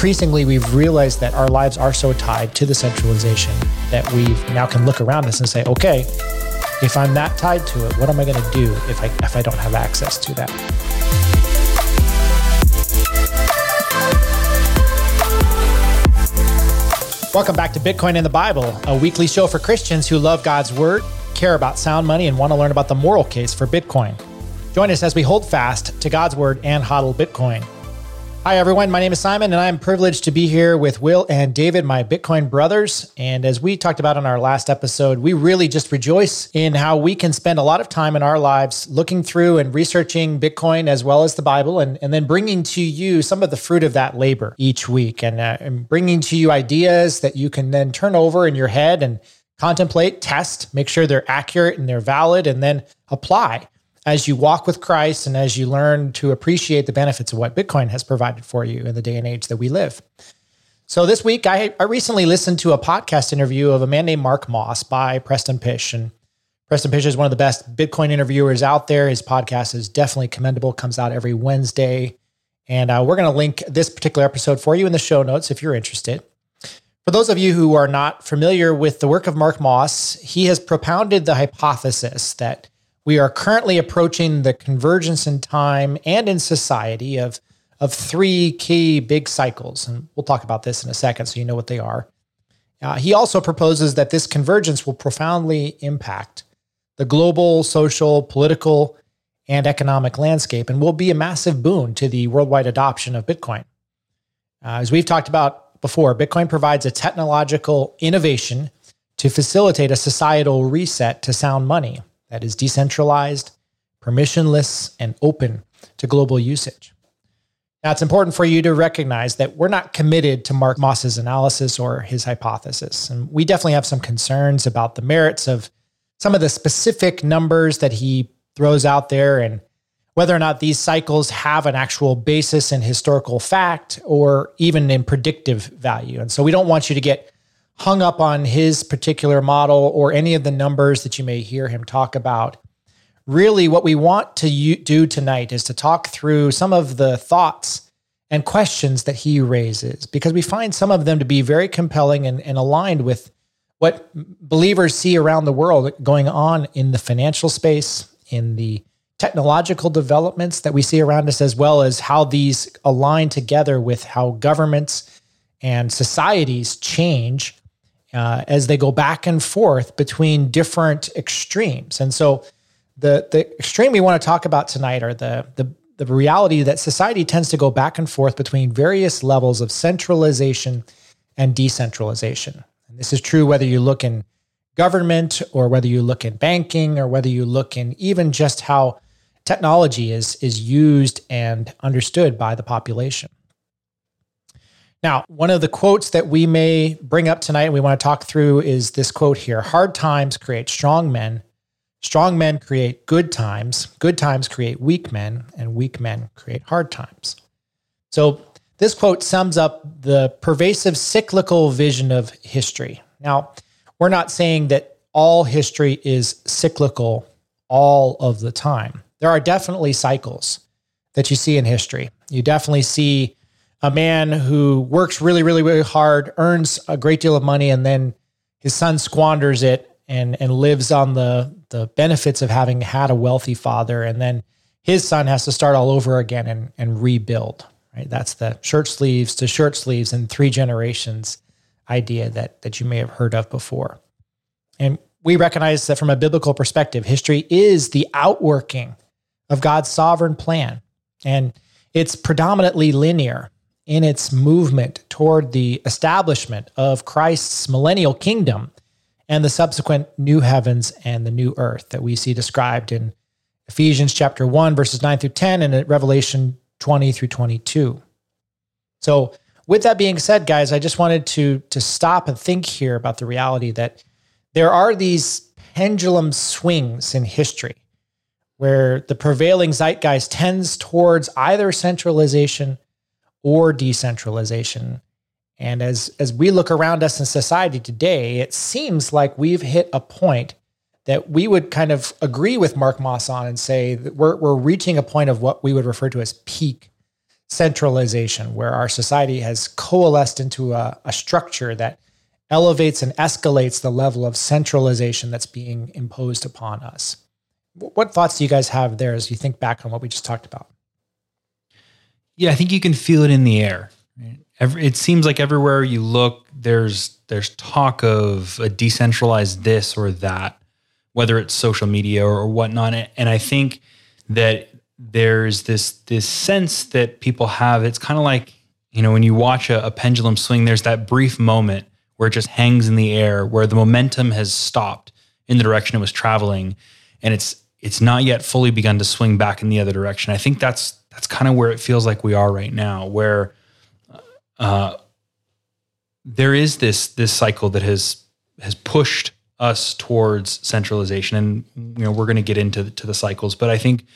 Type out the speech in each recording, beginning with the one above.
increasingly we've realized that our lives are so tied to the centralization that we now can look around us and say, okay, if I'm that tied to it, what am I going to do if I if I don't have access to that? Welcome back to Bitcoin in the Bible, a weekly show for Christians who love God's word, care about sound money, and want to learn about the moral case for Bitcoin. Join us as we hold fast to God's word and hodl Bitcoin. Hi, everyone. My name is Simon, and I'm privileged to be here with Will and David, my Bitcoin brothers. And as we talked about in our last episode, we really just rejoice in how we can spend a lot of time in our lives looking through and researching Bitcoin as well as the Bible, and, and then bringing to you some of the fruit of that labor each week and, uh, and bringing to you ideas that you can then turn over in your head and contemplate, test, make sure they're accurate and they're valid, and then apply as you walk with Christ and as you learn to appreciate the benefits of what Bitcoin has provided for you in the day and age that we live. So this week, I, I recently listened to a podcast interview of a man named Mark Moss by Preston Pysh. And Preston Pysh is one of the best Bitcoin interviewers out there. His podcast is definitely commendable, comes out every Wednesday. And uh, we're going to link this particular episode for you in the show notes if you're interested. For those of you who are not familiar with the work of Mark Moss, he has propounded the hypothesis that we are currently approaching the convergence in time and in society of, of three key big cycles. And we'll talk about this in a second so you know what they are. Uh, he also proposes that this convergence will profoundly impact the global, social, political, and economic landscape and will be a massive boon to the worldwide adoption of Bitcoin. Uh, as we've talked about before, Bitcoin provides a technological innovation to facilitate a societal reset to sound money that is decentralized, permissionless, and open to global usage. Now, it's important for you to recognize that we're not committed to Mark Moss's analysis or his hypothesis. And we definitely have some concerns about the merits of some of the specific numbers that he throws out there and whether or not these cycles have an actual basis in historical fact or even in predictive value. And so we don't want you to get hung up on his particular model or any of the numbers that you may hear him talk about. Really, what we want to do tonight is to talk through some of the thoughts and questions that he raises, because we find some of them to be very compelling and, and aligned with what believers see around the world going on in the financial space, in the technological developments that we see around us, as well as how these align together with how governments and societies change uh, as they go back and forth between different extremes. And so, the the extreme we want to talk about tonight are the the the reality that society tends to go back and forth between various levels of centralization and decentralization. And this is true whether you look in government or whether you look in banking or whether you look in even just how technology is is used and understood by the population. Now, one of the quotes that we may bring up tonight, we want to talk through, is this quote here Hard times create strong men. Strong men create good times. Good times create weak men, and weak men create hard times. So, this quote sums up the pervasive cyclical vision of history. Now, we're not saying that all history is cyclical all of the time. There are definitely cycles that you see in history. You definitely see a man who works really, really, really hard, earns a great deal of money, and then his son squanders it and and lives on the the benefits of having had a wealthy father, and then his son has to start all over again and and rebuild. Right, that's the shirt sleeves to shirt sleeves in three generations idea that that you may have heard of before, and we recognize that from a biblical perspective, history is the outworking of God's sovereign plan, and it's predominantly linear in its movement toward the establishment of Christ's millennial kingdom and the subsequent new heavens and the new earth that we see described in Ephesians chapter 1 verses 9 through 10 and Revelation 20 through 22. So, with that being said, guys, I just wanted to to stop and think here about the reality that there are these pendulum swings in history where the prevailing zeitgeist tends towards either centralization or decentralization. And as, as we look around us in society today, it seems like we've hit a point that we would kind of agree with Mark Moss on and say that we're, we're reaching a point of what we would refer to as peak centralization, where our society has coalesced into a, a structure that elevates and escalates the level of centralization that's being imposed upon us. What thoughts do you guys have there as you think back on what we just talked about? Yeah, I think you can feel it in the air. Every, it seems like everywhere you look, there's there's talk of a decentralized this or that, whether it's social media or, whatnot. And I think that there's this this sense that people have. It's kind of like you know when you watch a, a pendulum swing. There's that brief moment where it just hangs in the air, where the momentum has stopped in the direction it was traveling, and it's it's not yet fully begun to swing back in the other direction. I think that's that's kind of where it feels like we are right now, where uh, there is this this cycle that has has pushed us towards centralization, and you know we're going to get into the, to the cycles, but I think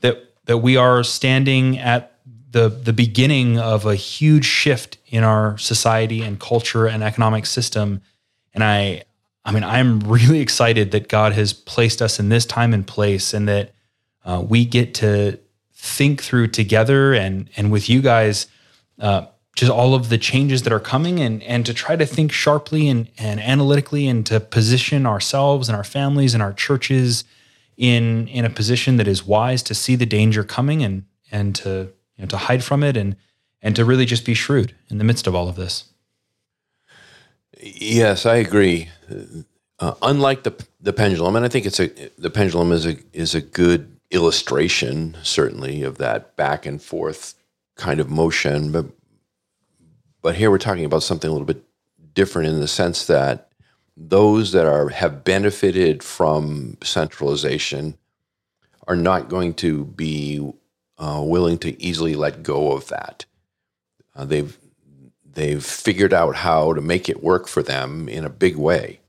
that that we are standing at the the beginning of a huge shift in our society and culture and economic system, and I I mean I'm really excited that God has placed us in this time and place, and that uh, we get to think through together and and with you guys. Uh, just all of the changes that are coming and and to try to think sharply and, and analytically and to position ourselves and our families and our churches in in a position that is wise to see the danger coming and and to you know to hide from it and and to really just be shrewd in the midst of all of this. Yes, I agree. Uh, unlike the the pendulum, and I think it's a the pendulum is a is a good illustration, certainly, of that back and forth kind of motion. But but here we're talking about something a little bit different in the sense that those that are have benefited from centralization are not going to be uh, willing to easily let go of that. Uh, they've they've figured out how to make it work for them in a big way,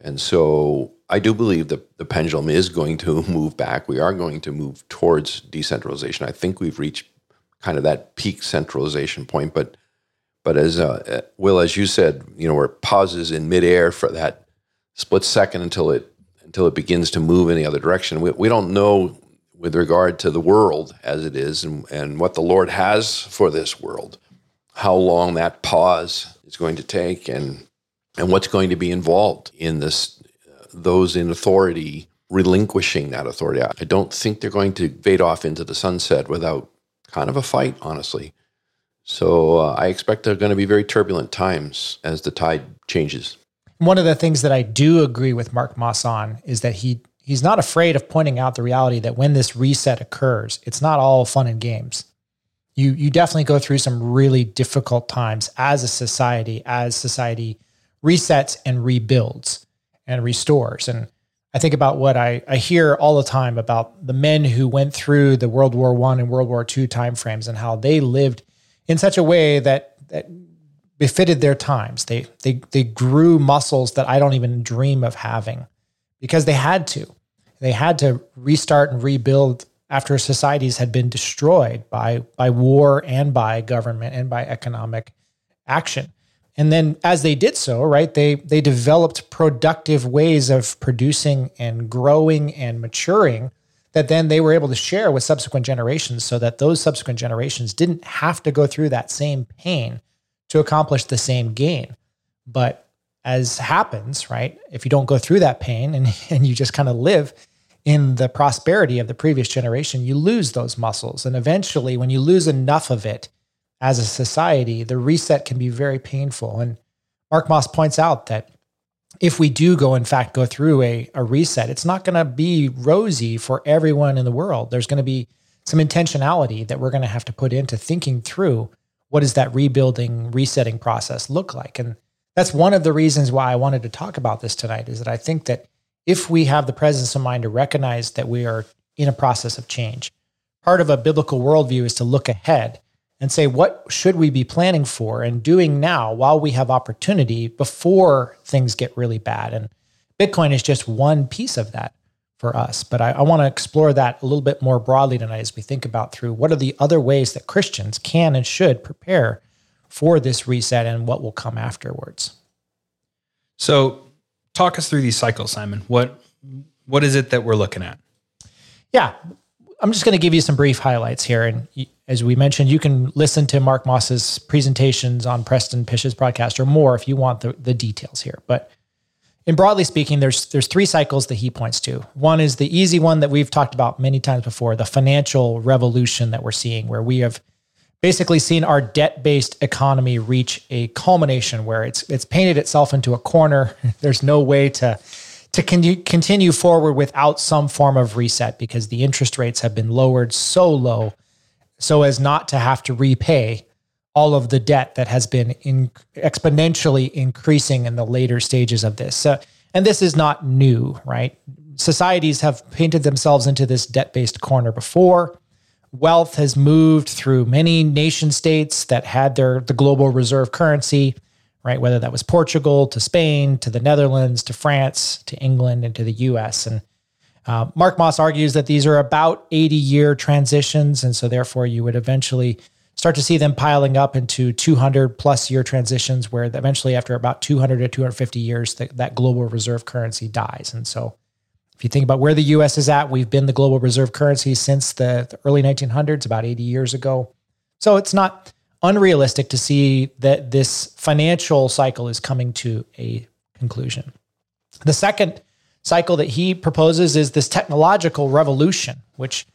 and so I do believe that the pendulum is going to move back. We are going to move towards decentralization. I think we've reached kind of that peak centralization point, but but as uh, Will, as you said, you know, where it pauses in midair for that split second until it until it begins to move in the other direction. We, we don't know with regard to the world as it is and, and what the Lord has for this world, how long that pause is going to take and and what's going to be involved in this uh, those in authority relinquishing that authority. I don't think they're going to fade off into the sunset without kind of a fight, honestly. So uh, I expect there are going to be very turbulent times as the tide changes. One of the things that I do agree with Mark Moss on is that he he's not afraid of pointing out the reality that when this reset occurs, it's not all fun and games. You you definitely go through some really difficult times as a society as society resets and rebuilds and restores. And I think about what I, I hear all the time about the men who went through the World War One and World War II timeframes and how they lived in such a way that that befitted their times. They they they grew muscles that I don't even dream of having because they had to. They had to restart and rebuild after societies had been destroyed by by war and by government and by economic action. And then as they did so, right, they they developed productive ways of producing and growing and maturing that then they were able to share with subsequent generations so that those subsequent generations didn't have to go through that same pain to accomplish the same gain. But as happens, right, if you don't go through that pain and, and you just kind of live in the prosperity of the previous generation, you lose those muscles. And eventually, when you lose enough of it as a society, the reset can be very painful. And Mark Moss points out that if we do go, in fact, go through a, a reset, it's not going to be rosy for everyone in the world. There's going to be some intentionality that we're going to have to put into thinking through what does that rebuilding, resetting process look like. And that's one of the reasons why I wanted to talk about this tonight is that I think that if we have the presence of mind to recognize that we are in a process of change, part of a biblical worldview is to look ahead and say, what should we be planning for and doing now while we have opportunity before things get really bad? And Bitcoin is just one piece of that for us. But I, I want to explore that a little bit more broadly tonight as we think about through what are the other ways that Christians can and should prepare for this reset and what will come afterwards. So, talk us through these cycles, Simon. What what is it that we're looking at? Yeah, I'm just going to give you some brief highlights here. And as we mentioned, you can listen to Mark Moss's presentations on Preston Pysh's broadcast or more if you want the, the details here. But in broadly speaking, there's there's three cycles that he points to. One is the easy one that we've talked about many times before, the financial revolution that we're seeing, where we have basically seen our debt-based economy reach a culmination where it's it's painted itself into a corner. There's no way to to con- continue forward without some form of reset because the interest rates have been lowered so low so as not to have to repay all of the debt that has been in exponentially increasing in the later stages of this. So, and this is not new, right? Societies have painted themselves into this debt based corner before. Wealth has moved through many nation states that had their the global reserve currency, right? Whether that was Portugal to Spain to the Netherlands to France to England and to the US. And uh, Mark Moss argues that these are about 80 year transitions. And so, therefore, you would eventually start to see them piling up into 200 plus year transitions where eventually after about 200 to 250 years that, that global reserve currency dies and so if you think about where the us is at we've been the global reserve currency since the, the early 1900s about 80 years ago so it's not unrealistic to see that this financial cycle is coming to a conclusion the second cycle that he proposes is this technological revolution which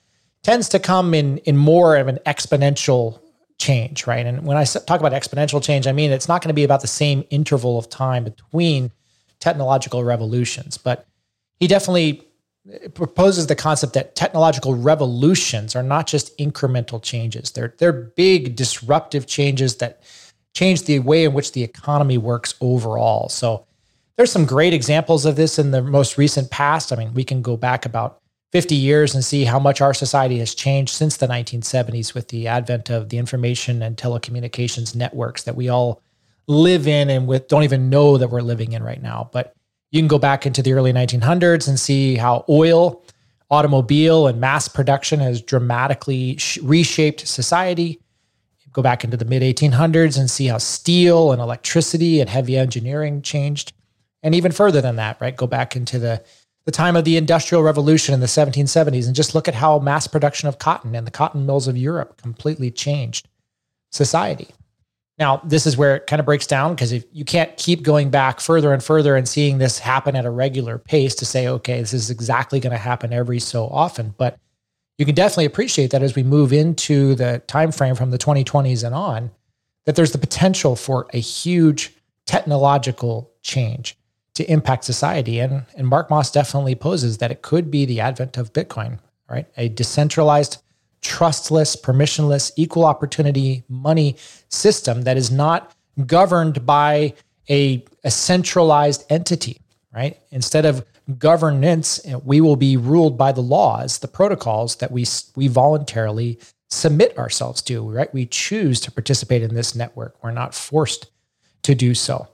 tends to come in in more of an exponential change, right? And when I talk about exponential change, I mean it's not going to be about the same interval of time between technological revolutions, but he definitely uh, proposes the concept that technological revolutions are not just incremental changes. They're they're big disruptive changes that change the way in which the economy works overall. So there's some great examples of this in the most recent past. I mean, we can go back about 50 years and see how much our society has changed since the 1970s with the advent of the information and telecommunications networks that we all live in and with don't even know that we're living in right now. But you can go back into the early 1900s and see how oil, automobile, and mass production has dramatically sh- reshaped society. Go back into the mid 1800s and see how steel and electricity and heavy engineering changed. And even further than that, right? Go back into the the time of the Industrial Revolution in the 1770s and just look at how mass production of cotton and the cotton mills of Europe completely changed society. Now, this is where it kind of breaks down because if you can't keep going back further and further and seeing this happen at a regular pace to say, okay, this is exactly going to happen every so often. But you can definitely appreciate that as we move into the time frame from the 2020s and on, that there's the potential for a huge technological change to impact society. And, and Mark Moss definitely poses that it could be the advent of Bitcoin, right? A decentralized, trustless, permissionless, equal opportunity money system that is not governed by a, a centralized entity, right? Instead of governance, we will be ruled by the laws, the protocols that we, we voluntarily submit ourselves to, right? We choose to participate in this network. We're not forced to do so.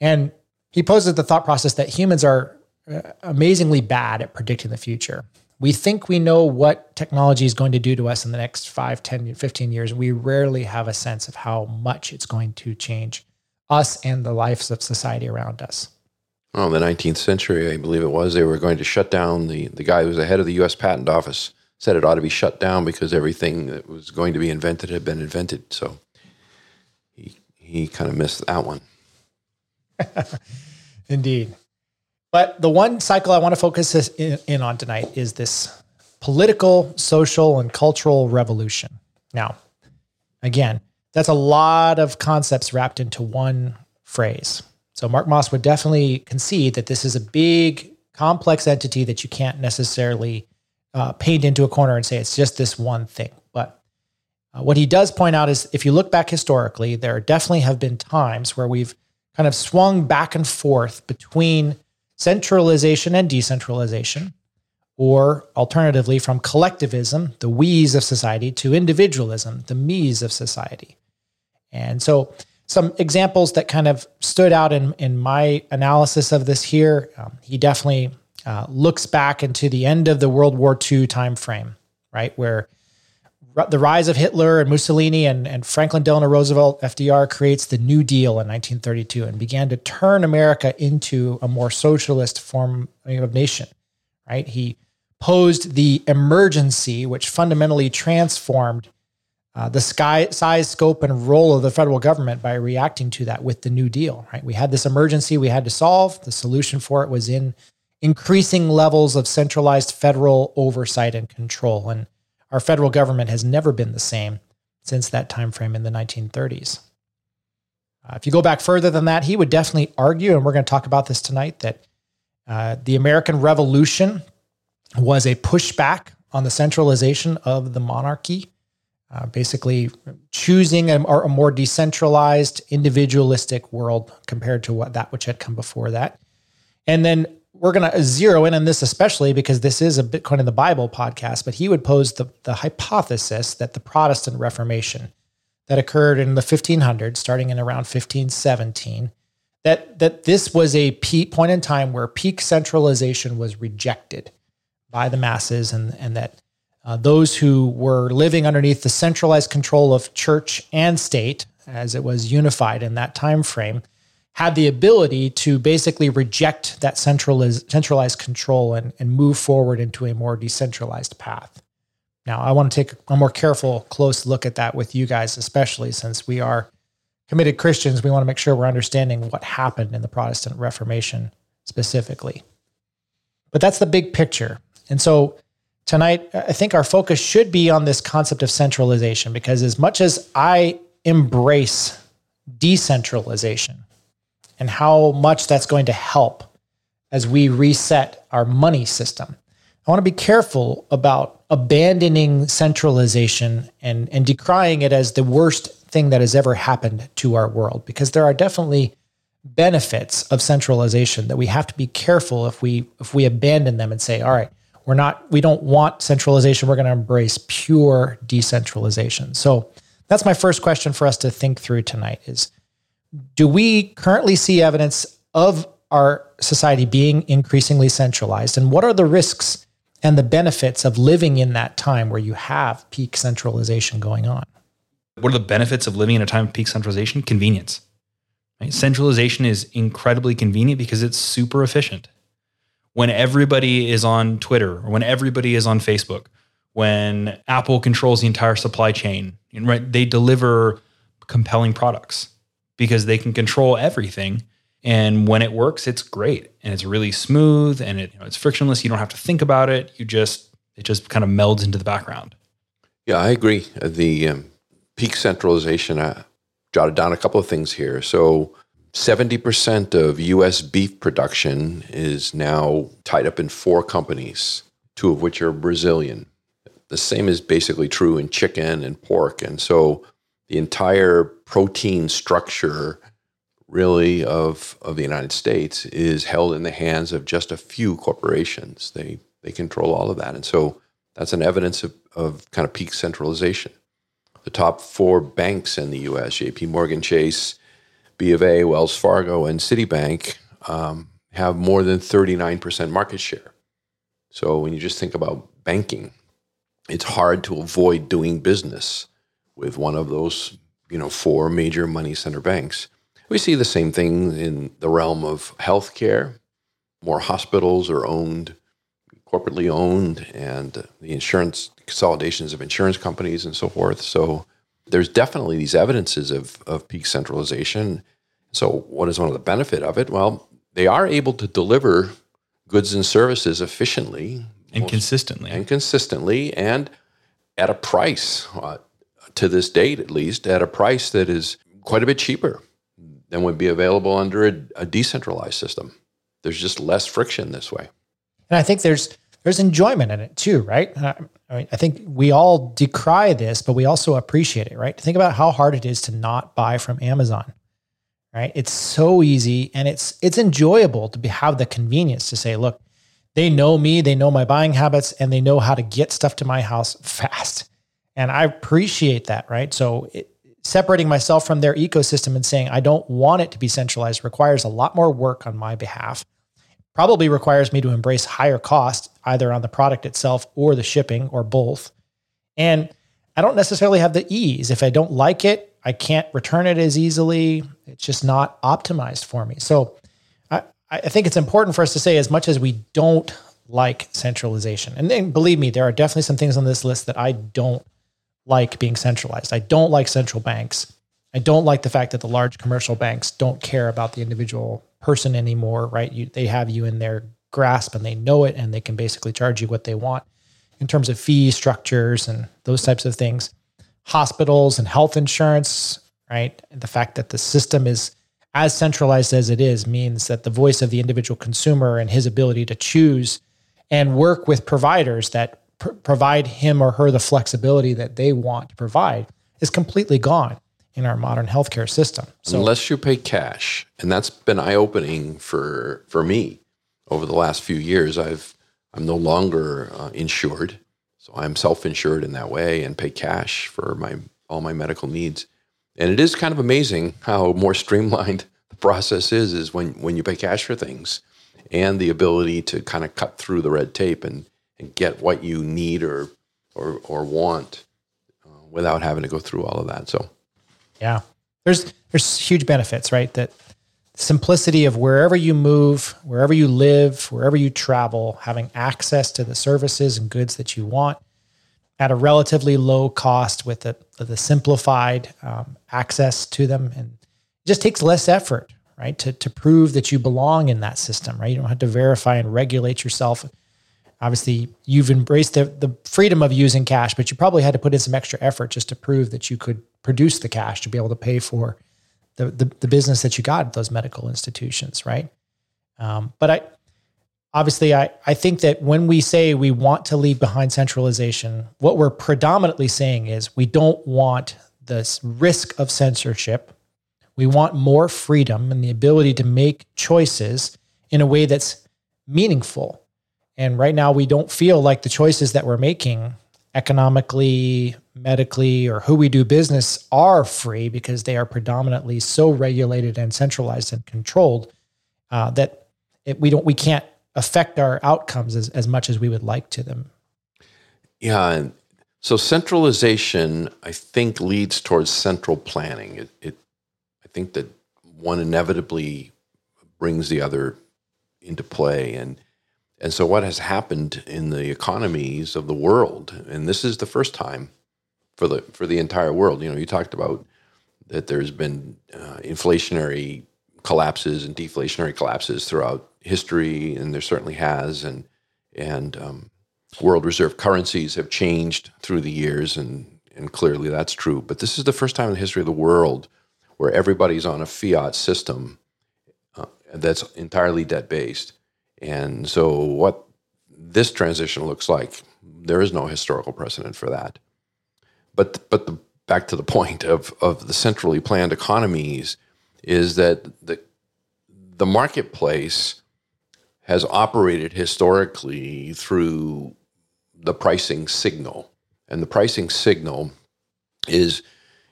And he poses the thought process that humans are uh, amazingly bad at predicting the future. We think we know what technology is going to do to us in the next 5, 10, 15 years. We rarely have a sense of how much it's going to change us and the lives of society around us. Well, in the 19th century, I believe it was, they were going to shut down the, the guy who was the head of the U.S. Patent Office said it ought to be shut down because everything that was going to be invented had been invented. So he, he kind of missed that one. Indeed. But the one cycle I want to focus in, on tonight is this political, social, and cultural revolution. Now, again, that's a lot of concepts wrapped into one phrase. So Mark Moss would definitely concede that this is a big, complex entity that you can't necessarily uh, paint into a corner and say it's just this one thing. But uh, what he does point out is if you look back historically, there definitely have been times where we've kind of swung back and forth between centralization and decentralization, or alternatively, from collectivism, the we's of society, to individualism, the me's of society. And so, some examples that kind of stood out in, in my analysis of this here, um, he definitely uh, looks back into the end of the World War II timeframe, right? Where the rise of Hitler and Mussolini and, and Franklin Delano Roosevelt, FDR, creates the New Deal in 1932 and began to turn America into a more socialist form of nation, right? He posed the emergency, which fundamentally transformed uh, the sky, size, scope, and role of the federal government by reacting to that with the New Deal. Right, we had this emergency we had to solve. The solution for it was in increasing levels of centralized federal oversight and control, and our federal government has never been the same since that time frame in the 1930s. Uh, if you go back further than that, he would definitely argue, and we're going to talk about this tonight, that uh, the American Revolution was a pushback on the centralization of the monarchy, uh, basically choosing a, a, more decentralized, individualistic world compared to what that which had come before that. And then we're going to zero in on this especially because this is a Bitcoin in the Bible podcast, but he would pose the, the hypothesis that the Protestant Reformation that occurred in the 1500s, starting in around 1517, that, that this was a peak point in time where peak centralization was rejected by the masses and, and that uh, those who were living underneath the centralized control of church and state as it was unified in that time frame had the ability to basically reject that centralized, centralized control and, and move forward into a more decentralized path. Now, I want to take a more careful, close look at that with you guys, especially since we are committed Christians. We want to make sure we're understanding what happened in the Protestant Reformation specifically. But that's the big picture. And so tonight, I think our focus should be on this concept of centralization because as much as I embrace decentralization and how much that's going to help as we reset our money system, I want to be careful about abandoning centralization and, and decrying it as the worst thing that has ever happened to our world because there are definitely benefits of centralization that we have to be careful if we if we abandon them and say all right we're not, we don't want centralization. We're going to embrace pure decentralization. So that's my first question for us to think through tonight is do we currently see evidence of our society being increasingly centralized? And what are the risks and the benefits of living in that time where you have peak centralization going on? What are the benefits of living in a time of peak centralization? Convenience. Right? Centralization is incredibly convenient because it's super efficient when everybody is on Twitter or when everybody is on Facebook, when Apple controls the entire supply chain, right? They deliver compelling products because they can control everything. And when it works, it's great and it's really smooth and it, you know, it's frictionless. You don't have to think about it. You just it just kind of melds into the background. Yeah, I agree. The um, peak centralization. I jotted down a couple of things here. So 70% of US beef production is now tied up in four companies, two of which are Brazilian. The same is basically true in chicken and pork. And so the entire protein structure really of, of the United States is held in the hands of just a few corporations. They they control all of that. And so that's an evidence of, of kind of peak centralization. The top four banks in the US, JP Morgan Chase, B of A, Wells Fargo, and Citibank um, have more than 39% market share. So when you just think about banking, it's hard to avoid doing business with one of those, you know, four major money center banks. We see the same thing in the realm of healthcare. More hospitals are owned, corporately owned, and the insurance consolidations of insurance companies and so forth. So there's definitely these evidences of, of peak centralization. So, what is one of the benefit of it? Well, they are able to deliver goods and services efficiently and consistently, and consistently, and at a price, uh, to this date at least, at a price that is quite a bit cheaper than would be available under a, a decentralized system. There's just less friction this way. And I think there's there's enjoyment in it too, right? Uh, I mean, I think we all decry this, but we also appreciate it, right? Think about how hard it is to not buy from Amazon, right? It's so easy and it's it's enjoyable to be, have the convenience to say, look, they know me, they know my buying habits, and they know how to get stuff to my house fast. And I appreciate that, right? So it, separating myself from their ecosystem and saying I don't want it to be centralized requires a lot more work on my behalf probably requires me to embrace higher cost either on the product itself or the shipping or both. And I don't necessarily have the ease. If I don't like it, I can't return it as easily. It's just not optimized for me. So I, I think it's important for us to say, as much as we don't like centralization. And then believe me, there are definitely some things on this list that I don't like being centralized. I don't like central banks. I don't like the fact that the large commercial banks don't care about the individual person anymore, right? You, they have you in their grasp and they know it and they can basically charge you what they want in terms of fee structures and those types of things. Hospitals and health insurance, right? The fact that the system is as centralized as it is means that the voice of the individual consumer and his ability to choose and work with providers that pr- provide him or her the flexibility that they want to provide is completely gone in our modern healthcare system. So, unless you pay cash, and that's been eye opening for for me over the last few years. I've I'm no longer uh, insured, so I'm self insured in that way and pay cash for my all my medical needs. And it is kind of amazing how more streamlined the process is is when when you pay cash for things and the ability to kind of cut through the red tape and, and get what you need or or, or want uh, without having to go through all of that. So, yeah, there's there's huge benefits, right? That simplicity of wherever you move, wherever you live, wherever you travel, having access to the services and goods that you want at a relatively low cost with the, the simplified um, access to them. And it just takes less effort, right? To, to prove that you belong in that system, right? You don't have to verify and regulate yourself. Obviously, you've embraced the, the freedom of using cash, but you probably had to put in some extra effort just to prove that you could produce the cash to be able to pay for the, the, the business that you got at those medical institutions, right? Um, but I, obviously I, I think that when we say we want to leave behind centralization what we're predominantly saying is we don't want this risk of censorship we want more freedom and the ability to make choices in a way that's meaningful and right now we don't feel like the choices that we're making economically medically or who we do business are free because they are predominantly so regulated and centralized and controlled uh, that it, we don't we can't affect our outcomes as, as much as we would like to them. Yeah. So centralization, I think, leads towards central planning. It, it, I think that one inevitably brings the other into play. And, and so what has happened in the economies of the world, and this is the first time for the, for the entire world, you know, you talked about that there's been uh, inflationary collapses and deflationary collapses throughout history, and there certainly has, and and um, world reserve currencies have changed through the years, and and clearly that's true. But this is the first time in the history of the world where everybody's on a fiat system uh, that's entirely debt based, and so what this transition looks like, there is no historical precedent for that. But but the back to the point of of the centrally planned economies is that the the marketplace has operated historically through the pricing signal. And the pricing signal is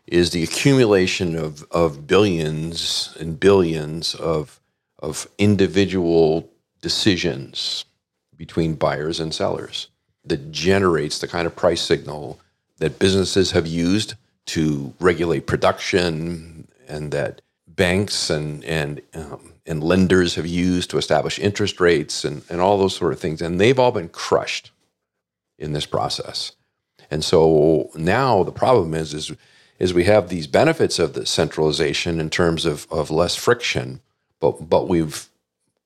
is the accumulation of, of billions and billions of, of individual decisions between buyers and sellers that generates the kind of price signal that businesses have used to regulate production and that banks and, and um, and lenders have used to establish interest rates and, and all those sort of things. And they've all been crushed in this process. And so now the problem is, is, is we have these benefits of the centralization in terms of, of less friction, but, but we've,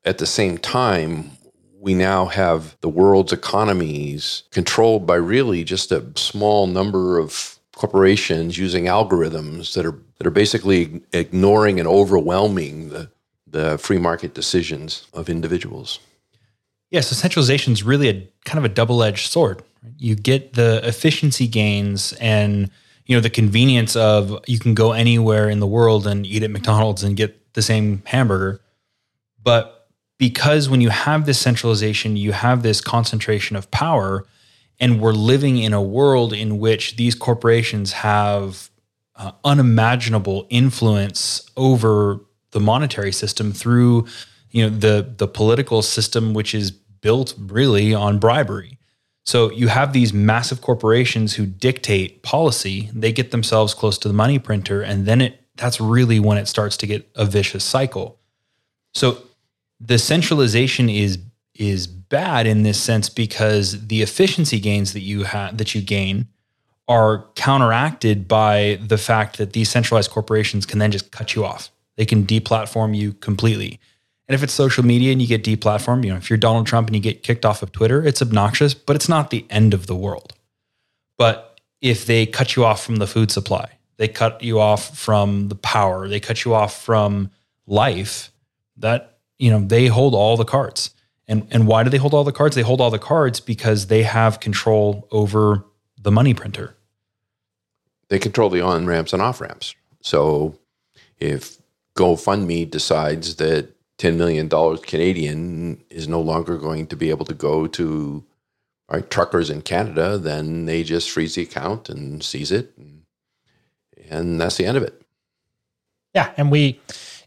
at the same time, we now have the world's economies controlled by really just a small number of corporations using algorithms that are that are basically ignoring and overwhelming the the free market decisions of individuals. Yeah, so centralization is really a kind of a double-edged sword. You get the efficiency gains and you know the convenience of you can go anywhere in the world and eat at McDonald's and get the same hamburger. But because when you have this centralization, you have this concentration of power, and we're living in a world in which these corporations have uh, unimaginable influence over the monetary system through you know the the political system which is built really on bribery. So you have these massive corporations who dictate policy. They get themselves close to the money printer and then it that's really when it starts to get a vicious cycle. So the centralization is is bad in this sense because the efficiency gains that you have that you gain are counteracted by the fact that these centralized corporations can then just cut you off. They can deplatform you completely. And if it's social media and you get deplatformed, you know, if you're Donald Trump and you get kicked off of Twitter, it's obnoxious, but it's not the end of the world. But if they cut you off from the food supply, they cut you off from the power, they cut you off from life, that, you know, they hold all the cards. And and why do they hold all the cards? They hold all the cards because they have control over the money printer. They control the on ramps and off ramps. So if GoFundMe decides that $10 million Canadian is no longer going to be able to go to right, truckers in Canada, then they just freeze the account and seize it. And, and that's the end of it. Yeah. And we,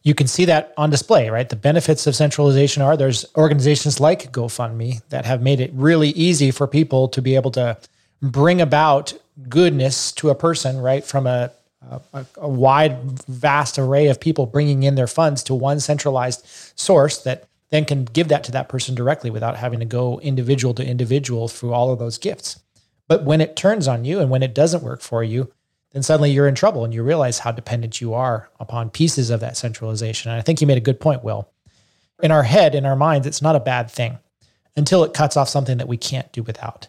you can see that on display, right? The benefits of centralization are there's organizations like GoFundMe that have made it really easy for people to be able to bring about goodness to a person, right? From a a, a, wide, vast array of people bringing in their funds to one centralized source that then can give that to that person directly without having to go individual to individual through all of those gifts. But when it turns on you and when it doesn't work for you, then suddenly you're in trouble and you realize how dependent you are upon pieces of that centralization. And I think you made a good point, Will. In our head, in our minds, it's not a bad thing until it cuts off something that we can't do without.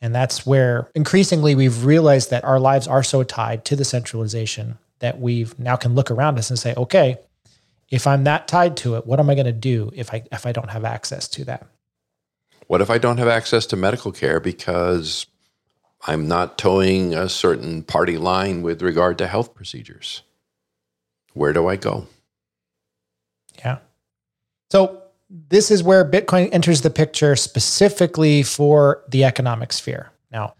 And that's where increasingly we've realized that our lives are so tied to the centralization that we now can look around us and say, okay, if I'm that tied to it, what am I going to do if I if I don't have access to that? What if I don't have access to medical care because I'm not toeing a certain party line with regard to health procedures? Where do I go? Yeah. So this is where Bitcoin enters the picture specifically for the economic sphere. Now,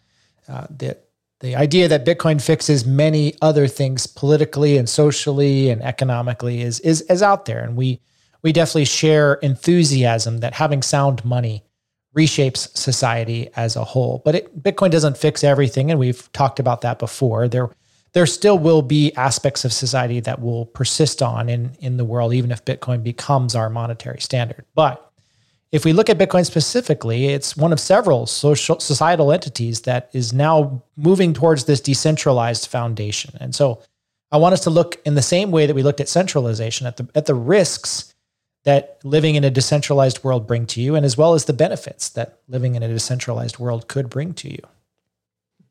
uh, the the idea that Bitcoin fixes many other things politically and socially and economically is is is out there, and we we definitely share enthusiasm that having sound money reshapes society as a whole. But it, Bitcoin doesn't fix everything, and we've talked about that before. There there still will be aspects of society that will persist on in, in the world, even if Bitcoin becomes our monetary standard. But if we look at Bitcoin specifically, it's one of several social societal entities that is now moving towards this decentralized foundation. And so I want us to look in the same way that we looked at centralization at the at the risks that living in a decentralized world bring to you and as well as the benefits that living in a decentralized world could bring to you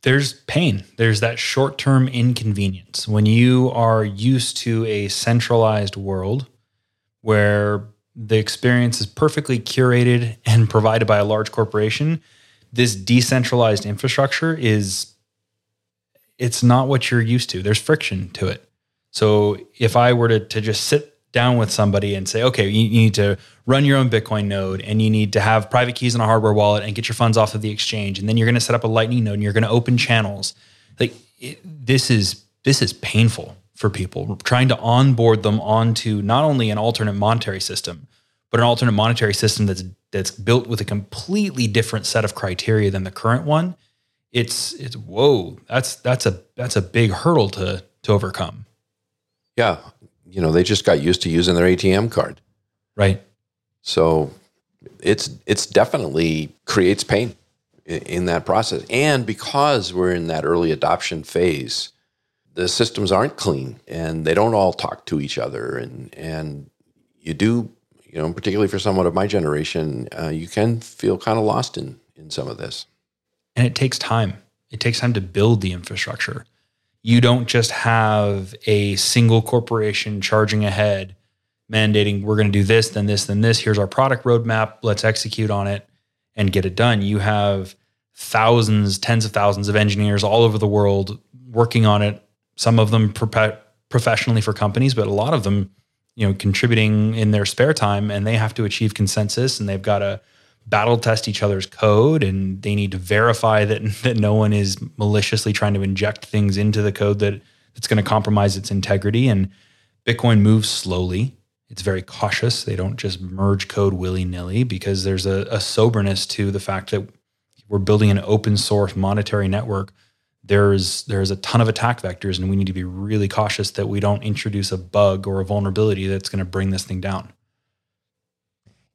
there's pain. There's that short term inconvenience. When you are used to a centralized world where the experience is perfectly curated and provided by a large corporation, this decentralized infrastructure is it's not what you're used to. There's friction to it. So if I were to, to just sit down with somebody and say, okay, you, need to run your own Bitcoin node and you need to have private keys in a hardware wallet and get your funds off of the exchange. And then you're going to set up a lightning node and you're going to open channels. Like it, this is, this is painful for people trying to onboard them onto not only an alternate monetary system, but an alternate monetary system that's, that's built with a completely different set of criteria than the current one. It's, it's, whoa, that's, that's a, that's a big hurdle to, to overcome. Yeah you know, they just got used to using their ATM card. Right. So it's it's definitely creates pain in, in that process. And because we're in that early adoption phase, the systems aren't clean and they don't all talk to each other and and you do you know particularly for someone of my generation uh, you can feel kind of lost in in some of this and it takes time it takes time to build the infrastructure you don't just have a single corporation charging ahead, mandating we're going to do this, then this, then this. Here's our product roadmap. Let's execute on it and get it done. You have thousands, tens of thousands of engineers all over the world working on it. Some of them pro- professionally for companies, but a lot of them, you know, contributing in their spare time, and they have to achieve consensus, and they've got to battle test each other's code and they need to verify that that no one is maliciously trying to inject things into the code that that's going to compromise its integrity. And bitcoin moves slowly. It's very cautious. They don't just merge code willy-nilly because there's a, a soberness to the fact that we're building an open source monetary network. There's there's a ton of attack vectors and we need to be really cautious that we don't introduce a bug or a vulnerability that's going to bring this thing down.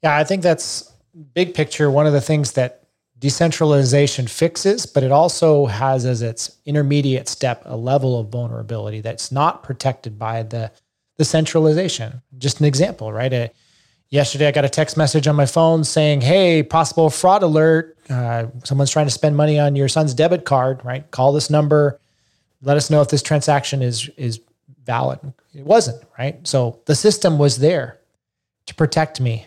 Yeah i think that's big picture, one of the things that decentralization fixes, but it also has as its intermediate step a level of vulnerability that's not protected by the the centralization. Just an example, right? A, yesterday, I got a text message on my phone saying, "Hey, possible fraud alert! Uh, someone's trying to spend money on your son's debit card. Right? Call this number. Let us know if this transaction is is valid." It wasn't, right? So the system was there to protect me,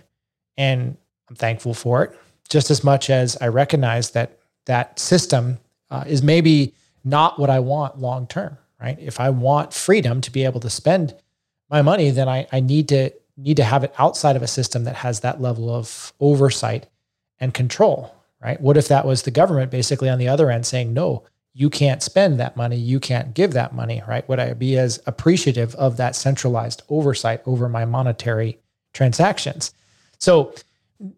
and I'm thankful for it just as much as I recognize that that system uh, is maybe not what I want long term, right? If I want freedom to be able to spend my money, then I, I need to need to have it outside of a system that has that level of oversight and control, right? What if that was the government basically on the other end saying, no, you can't spend that money, you can't give that money, right? Would I be as appreciative of that centralized oversight over my monetary transactions? So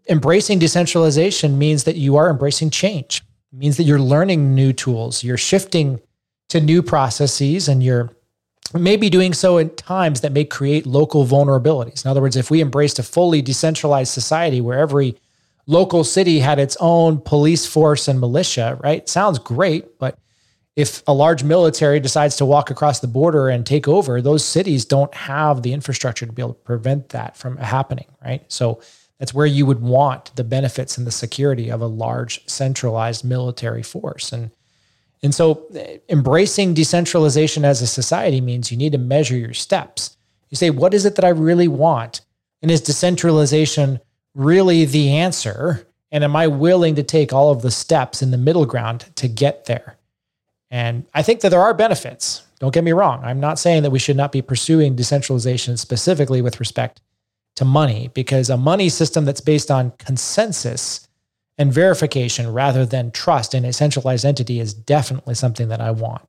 embracing decentralization means that you are embracing change. It means that you're learning new tools, you're shifting to new processes, and you're maybe doing so in times that may create local vulnerabilities. In other words, if we embraced a fully decentralized society where every local city had its own police force and militia, right? Sounds great, but if a large military decides to walk across the border and take over, those cities don't have the infrastructure to be able to prevent that from happening, right? So that's where you would want the benefits and the security of a large centralized military force. And and so eh, embracing decentralization as a society means you need to measure your steps. You say, what is it that I really want? And is decentralization really the answer? And am I willing to take all of the steps in the middle ground to get there? And I think that there are benefits. Don't get me wrong. I'm not saying that we should not be pursuing decentralization specifically with respect to money because a money system that's based on consensus and verification rather than trust in a centralized entity is definitely something that I want.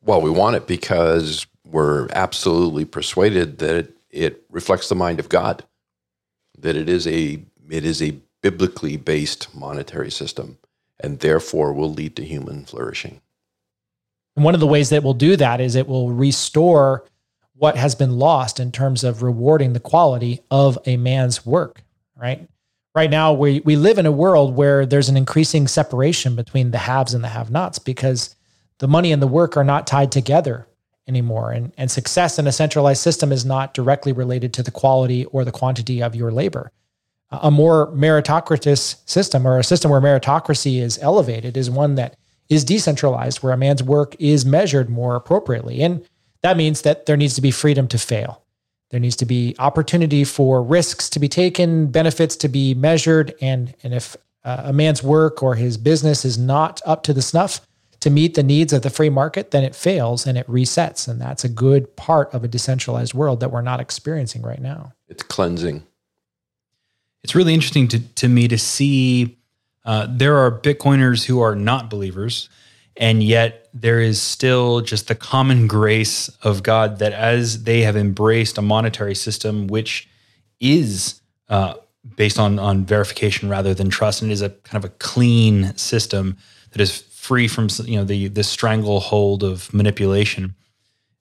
Well, we want it because we're absolutely persuaded that it, it reflects the mind of God, that it is a it is a biblically based monetary system and therefore will lead to human flourishing. And one of the ways that will do that is it will restore what has been lost in terms of rewarding the quality of a man's work, right? Right now, we, we live in a world where there's an increasing separation between the haves and the have nots because the money and the work are not tied together anymore. And, and success in a centralized system is not directly related to the quality or the quantity of your labor. A more meritocratic system or a system where meritocracy is elevated is one that is decentralized, where a man's work is measured more appropriately. And that means that there needs to be freedom to fail. There needs to be opportunity for risks to be taken, benefits to be measured, and and if uh, a man's work or his business is not up to the snuff to meet the needs of the free market, then it fails and it resets, and that's a good part of a decentralized world that we're not experiencing right now. It's cleansing. It's really interesting to to me to see uh, there are Bitcoiners who are not believers and yet there is still just the common grace of God that as they have embraced a monetary system which is uh, based on on verification rather than trust, and is a kind of a clean system that is free from you know the the stranglehold of manipulation.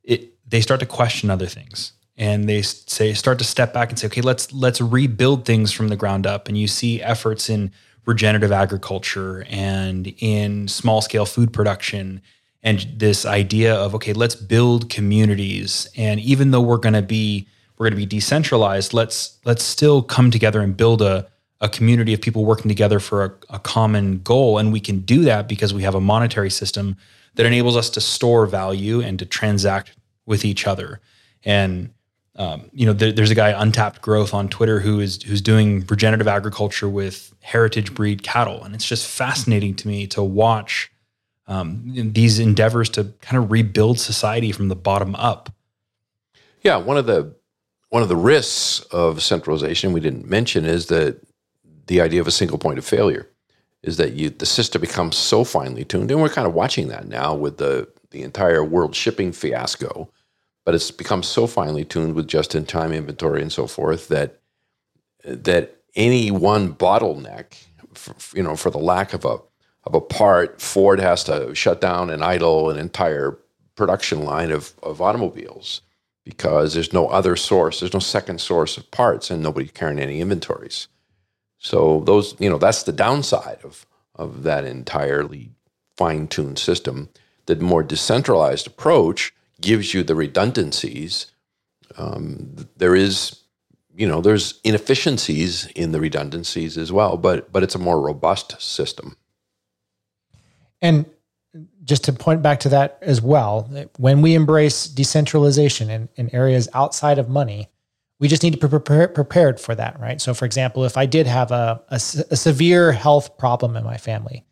It they start to question other things and they say start to step back and say okay let's let's rebuild things from the ground up and you see efforts in regenerative agriculture and in small scale food production and this idea of okay let's build communities. And even though we're going to be we're going to be decentralized let's let's still come together and build a a community of people working together for a, a common goal. And we can do that because we have a monetary system that enables us to store value and to transact with each other. And um, you know, there, there's a guy Untapped Growth on Twitter who is who's doing regenerative agriculture with heritage breed cattle, and it's just fascinating to me to watch um, these endeavors to kind of rebuild society from the bottom up. Yeah, one of the one of the risks of centralization we didn't mention is that the idea of a single point of failure is that you the system becomes so finely tuned, and we're kind of watching that now with the the entire world shipping fiasco but it's become so finely tuned with just-in-time inventory and so forth that that any one bottleneck, for, you know, for the lack of a of a part, Ford has to shut down and idle an entire production line of, of automobiles because there's no other source, there's no second source of parts, and nobody's carrying any inventories. So those, you know, that's the downside of of that entirely fine-tuned system. The more decentralized approach gives you the redundancies. Um, there is, you know, there's inefficiencies in the redundancies as well, but but it's a more robust system. And just to point back to that as well, when we embrace decentralization in, in areas outside of money, we just need to be prepare, prepared for that, right? So, for example, if I did have a, a, a severe health problem in my family,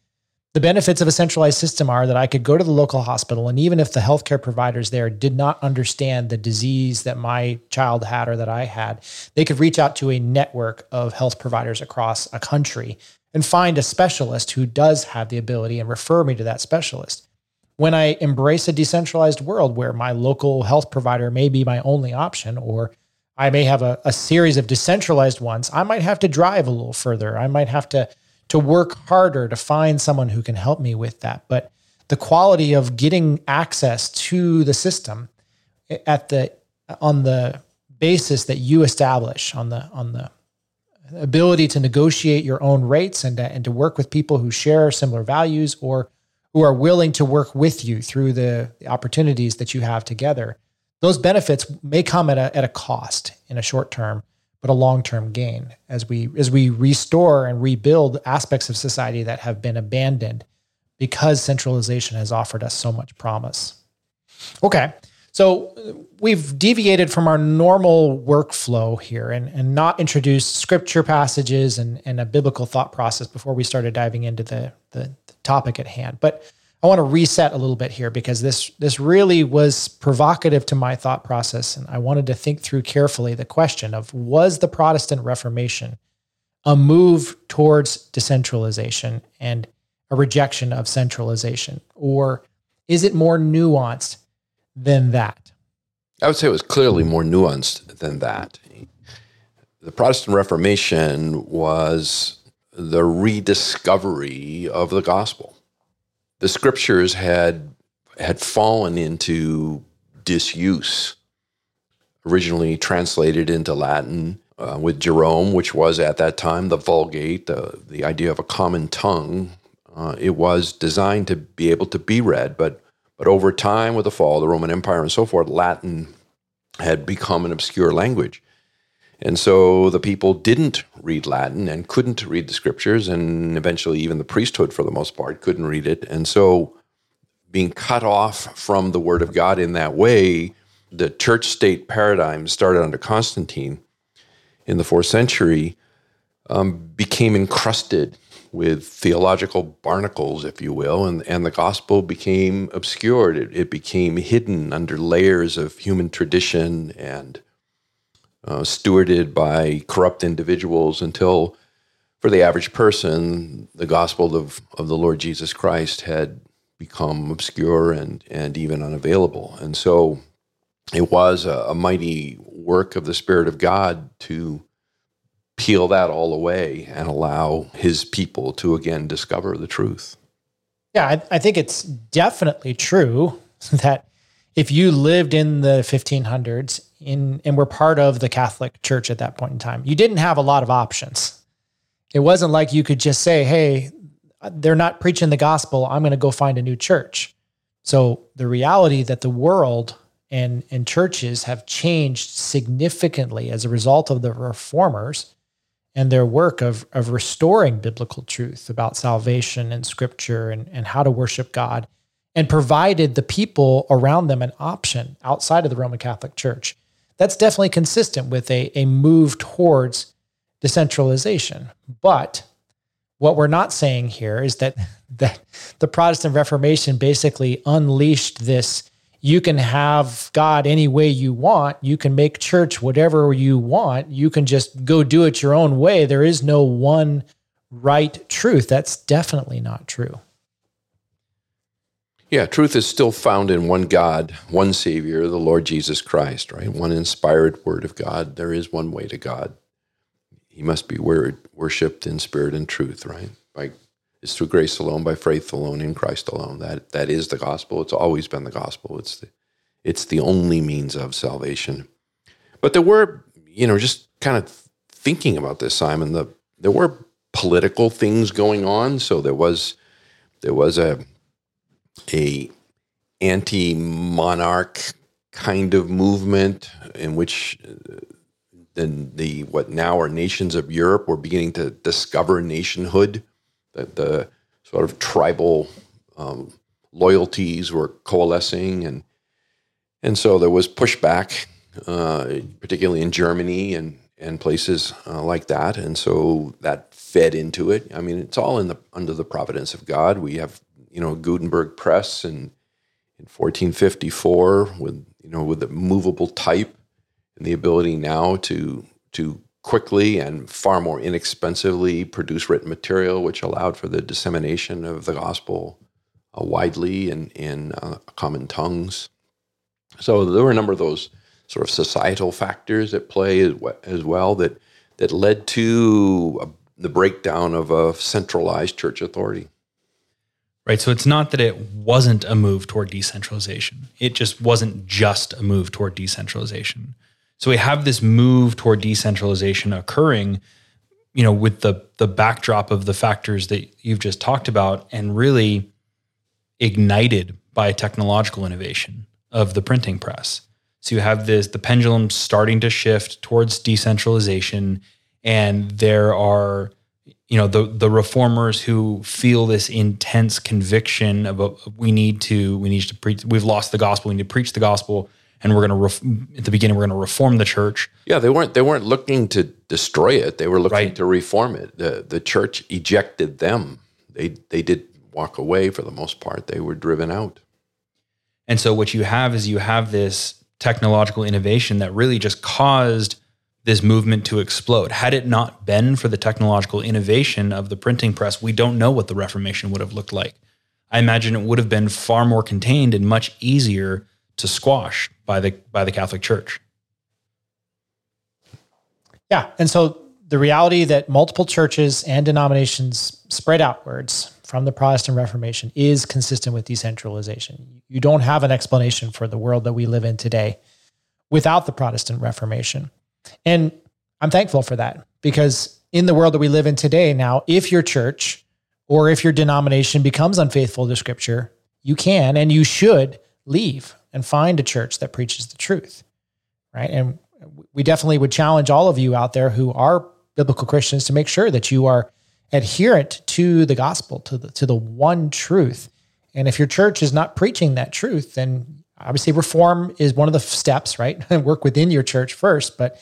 the benefits of a centralized system are that I could go to the local hospital, and even if the healthcare providers there did not understand the disease that my child had or that I had, they could reach out to a network of health providers across a country and find a specialist who does have the ability and refer me to that specialist. When I embrace a decentralized world where my local health provider may be my only option, or I may have a, a series of decentralized ones, I might have to drive a little further. I might have to to work harder to find someone who can help me with that. But the quality of getting access to the system at the on the basis that you establish on the on the ability to negotiate your own rates and to, and to work with people who share similar values or who are willing to work with you through the, the opportunities that you have together. Those benefits may come at a, at a cost in a short term, but a long term gain as we as we restore and rebuild aspects of society that have been abandoned because centralization has offered us so much promise. Okay. So we've deviated from our normal workflow here and, and not introduced scripture passages and, and a biblical thought process before we started diving into the, the, the topic at hand. But I want to reset a little bit here because this this really was provocative to my thought process, and I wanted to think through carefully the question of was the Protestant Reformation a move towards decentralization and a rejection of centralization, or is it more nuanced than that? I would say it was clearly more nuanced than that. The Protestant Reformation was the rediscovery of the gospel. The scriptures had had fallen into disuse, originally translated into Latin uh, with Jerome, which was at that time the Vulgate, the, the idea of a common tongue. Uh, it was designed to be able to be read, but but over time, with the fall of the Roman Empire and so forth, Latin had become an obscure language. And so the people didn't read Latin and couldn't read the scriptures, and eventually, even the priesthood, for the most part, couldn't read it. And so, being cut off from the Word of God in that way, the church state paradigm started under Constantine in the fourth century um, became encrusted with theological barnacles, if you will, and, and the gospel became obscured. It, it became hidden under layers of human tradition and uh, stewarded by corrupt individuals until, for the average person, the gospel of, of the Lord Jesus Christ had become obscure and, and even unavailable. And so it was a, a mighty work of the Spirit of God to peel that all away and allow his people to again discover the truth. Yeah, I, I, think it's definitely true that if you lived in the 1500s in and were part of the Catholic Church at that point in time, you didn't have a lot of options. It wasn't like you could just say, "Hey, they're not preaching the gospel. I'm going to go find a new church." So the reality that the world and and churches have changed significantly as a result of the reformers and their work of, of restoring biblical truth about salvation and scripture and, and how to worship God, and provided the people around them an option outside of the Roman Catholic Church. That's definitely consistent with a, a move towards decentralization. But what we're not saying here is that, that the Protestant Reformation basically unleashed this you can have God any way you want. You can make church whatever you want. You can just go do it your own way. There is no one right truth. That's definitely not true. Yeah, truth is still found in one God, one Savior, the Lord Jesus Christ, right? One inspired word of God. There is one way to God. He must be worshiped in spirit and truth, right? By it's through grace alone, by faith alone, in Christ alone. That that is the gospel. It's always been the gospel. It's the it's the only means of salvation. But there were, you know, just kind of thinking about this, Simon, the there were political things going on. So there was there was a a anti monarch kind of movement in which uh, then the what now are nations of Europe were beginning to discover nationhood. That the sort of tribal um, loyalties were coalescing, and and so there was pushback, uh, particularly in Germany and and places uh, like that, and so that fed into it. I mean, it's all in the under the providence of God. We have you know Gutenberg press and in 1454 with you know with the movable type and the ability now to to quickly and far more inexpensively produce written material, which allowed for the dissemination of the gospel uh, widely in in uh, common tongues. So there were a number of those sort of societal factors at play as, well that that led to a, the breakdown of a centralized church authority right? So it's not that it wasn't a move toward decentralization. It just wasn't just a move toward decentralization. So we have this move toward decentralization occurring, you know, with the the backdrop of the factors that you've just talked about and really ignited by technological innovation of the printing press. So you have this the pendulum starting to shift towards decentralization and there are you know the the reformers who feel this intense conviction about we need to we need to preach we've lost the gospel we need to preach the gospel and we're going to ref, at the beginning we're going to reform the church. Yeah they weren't they weren't looking to destroy it. They were looking Right. to reform it. The the church ejected them. They they did walk away for the most part. They were driven out. And so what you have is you have this technological innovation that really just caused this movement to explode had it not been for the technological innovation of the printing press we don't know what the reformation would have looked like i imagine it would have been far more contained and much easier to squash by the by the catholic church Yeah. And so the reality that multiple churches and denominations spread outwards from the Protestant Reformation is consistent with decentralization. You don't have an explanation for the world that we live in today without the Protestant Reformation. And I'm thankful for that because in the world that we live in today now, if your church or if your denomination becomes unfaithful to scripture, you can and you should leave and find a church that preaches the truth. Right. And we definitely would challenge all of you out there who are biblical Christians to make sure that you are adherent to the gospel, to the to the one truth. And if your church is not preaching that truth, then obviously reform is one of the steps, right? Work within your church first, but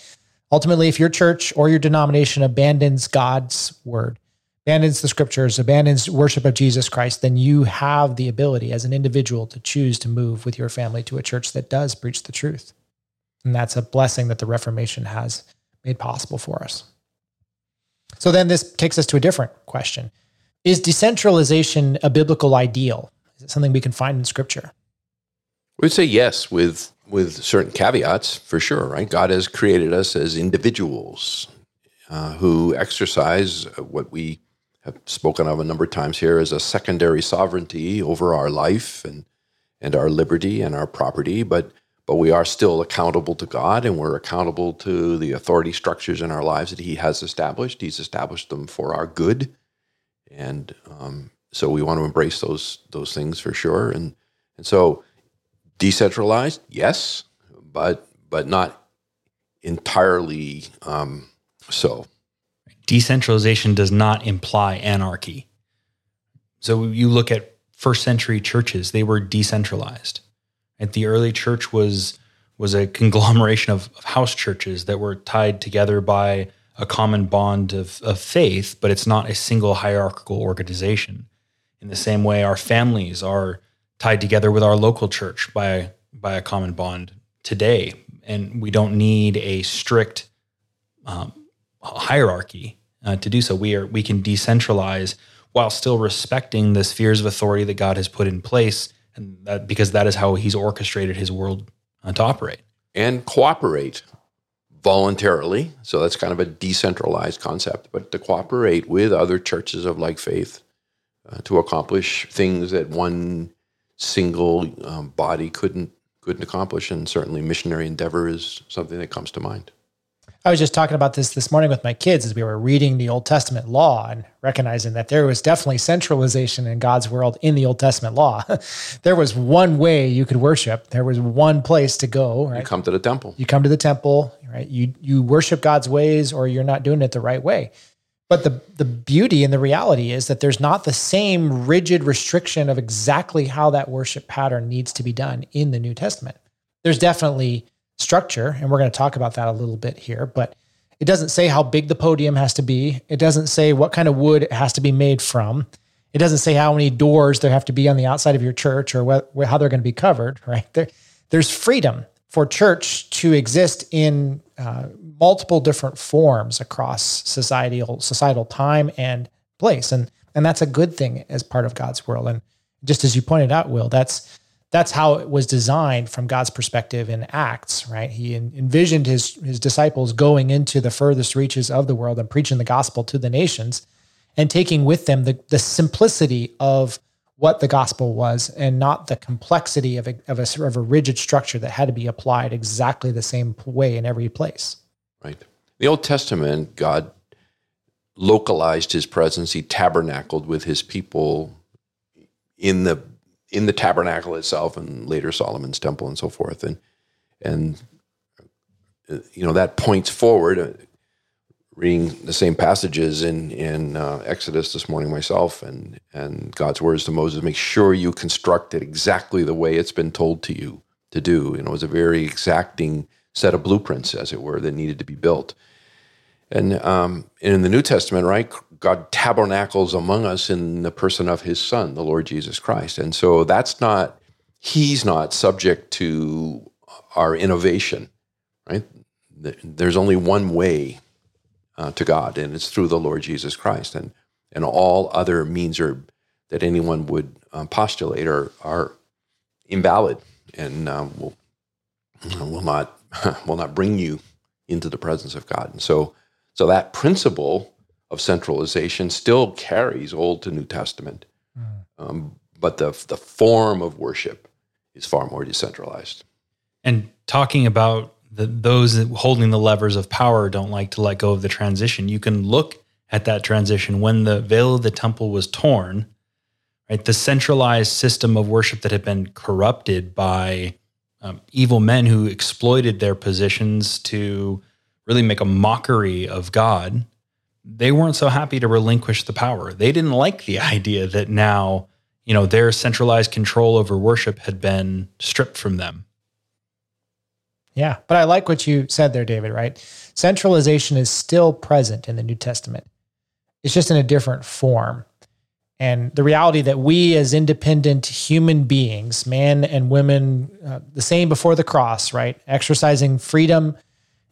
ultimately if your church or your denomination abandons God's word, abandons the scriptures, abandons worship of Jesus Christ, then you have the ability as an individual to choose to move with your family to a church that does preach the truth. And that's a blessing that the Reformation has made possible for us. So then this takes us to a different question. Is decentralization a biblical ideal? Is it something we can find in scripture? We would say yes, with with certain caveats for sure. Right? God has created us as individuals uh, who exercise what we have spoken of a number of times here as a secondary sovereignty over our life and and our liberty and our property. But but we are still accountable to God, and we're accountable to the authority structures in our lives that He has established. He's established them for our good, and um, so we want to embrace those those things for sure. And and so decentralized, yes, but but not entirely um, so. decentralization does not imply anarchy. So you look at first century churches, they were decentralized. And the early church was was a conglomeration of, of house churches that were tied together by a common bond of, of faith, but it's not a single hierarchical organization. In the same way, our families are tied together with our local church by by a common bond today, and we don't need a strict um, hierarchy uh, to do so. We are we can decentralize while still respecting the spheres of authority that God has put in place, and that because that is how He's orchestrated His world uh, to operate. and cooperate voluntarily. So that's kind of a decentralized concept, but to cooperate with other churches of like faith uh, to accomplish things that one single um, body couldn't couldn't accomplish. And certainly, missionary endeavor is something that comes to mind. I was just talking about this this morning with my kids as we were reading the Old Testament law and recognizing that there was definitely centralization in God's world in the Old Testament law. there was one way you could worship. There was one place to go. Right? You come to the temple. You come to the temple, right? You you worship God's ways, or you're not doing it the right way. But the the beauty and the reality is that there's not the same rigid restriction of exactly how that worship pattern needs to be done in the New Testament. There's definitely structure, and we're going to talk about that a little bit here, but it doesn't say how big the podium has to be. It doesn't say what kind of wood it has to be made from. It doesn't say how many doors there have to be on the outside of your church or how they're going to be covered, right? There, there's freedom for church to exist in uh, multiple different forms across societal societal time and place, and and that's a good thing as part of God's world. And just as you pointed out, Will, that's that's how it was designed from God's perspective in Acts, right? He envisioned his his disciples going into the furthest reaches of the world and preaching the gospel to the nations and taking with them the, the simplicity of what the gospel was and not the complexity of a, of a of a rigid structure that had to be applied exactly the same way in every place. Right. The Old Testament, God localized his presence. He tabernacled with his people in the in the tabernacle itself and later Solomon's temple and so forth. And, and, uh, you know, that points forward, uh, reading the same passages in, in uh, Exodus this morning myself and, and God's words to Moses, make sure you construct it exactly the way it's been told to you to do. You know, it was a very exacting set of blueprints, as it were, that needed to be built. And, um, and in the New Testament, right, God tabernacles among us in the person of his son, the Lord Jesus Christ. And so that's not, he's not subject to our innovation, right? There's only one way uh, to God, and it's through the Lord Jesus Christ. And, and all other means are, that anyone would um, postulate are, are invalid and uh, will, will, not, will not bring you into the presence of God. And so, so that principle of centralization still carries Old to New Testament, mm. um, but the the form of worship is far more decentralized. And talking about the, those holding the levers of power don't like to let go of the transition. You can look at that transition when the veil of the temple was torn. Right, the centralized system of worship that had been corrupted by um, evil men who exploited their positions to really make a mockery of God, they weren't so happy to relinquish the power. They didn't like the idea that now, you know, their centralized control over worship had been stripped from them. Yeah, but I like what you said there, David, right? Centralization is still present in the New Testament. It's just in a different form. And the reality that we, as independent human beings, men and women, uh, the same before the cross, right? Exercising freedom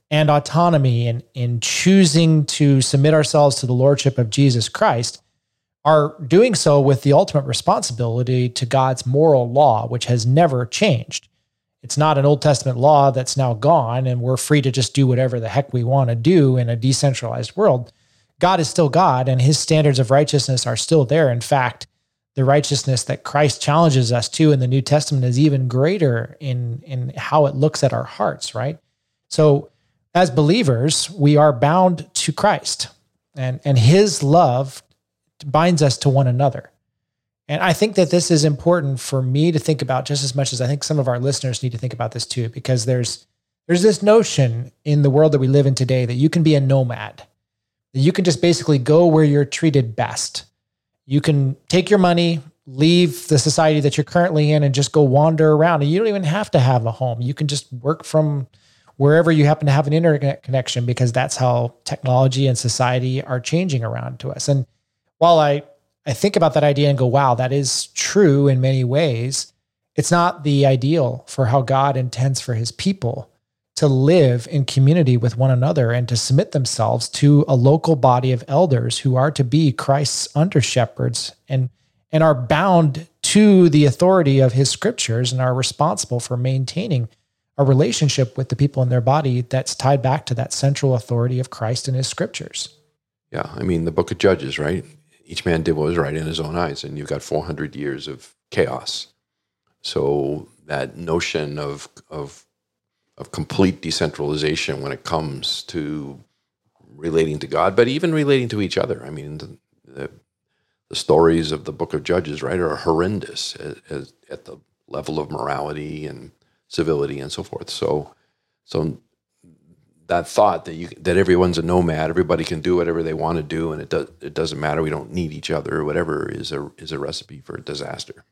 and autonomy in, in choosing to submit ourselves to the lordship of Jesus Christ are doing so with the ultimate responsibility to God's moral law, which has never changed. It's not an Old Testament law that's now gone and we're free to just do whatever the heck we want to do in a decentralized world. God is still God and his standards of righteousness are still there. In fact, the righteousness that Christ challenges us to in the New Testament is even greater in, in how it looks at our hearts, right? So as believers, we are bound to Christ and, and his love binds us to one another. And I think that this is important for me to think about just as much as I think some of our listeners need to think about this too, because there's there's this notion in the world that we live in today that you can be a nomad, you can just basically go where you're treated best. You can take your money, leave the society that you're currently in, and just go wander around. And you don't even have to have a home. You can just work from wherever you happen to have an internet connection because that's how technology and society are changing around to us. And while I I think about that idea and go, wow, that is true in many ways. It's not the ideal for how God intends for his people to live in community with one another and to submit themselves to a local body of elders who are to be Christ's under shepherds and and are bound to the authority of his scriptures and are responsible for maintaining a relationship with the people in their body that's tied back to that central authority of Christ and his scriptures. Yeah, I mean, the book of Judges, right? Each man did what was right in his own eyes, and you've got 400 years of chaos. So that notion of, of, of complete decentralization when it comes to relating to God, but even relating to each other. I mean, the, the, the stories of the Book of Judges, right, are horrendous as, at the level of morality and civility and so forth. So, so that thought that you that everyone's a nomad, everybody can do whatever they want to do, and it does it doesn't matter. We don't need each other or whatever is a is a recipe for disaster.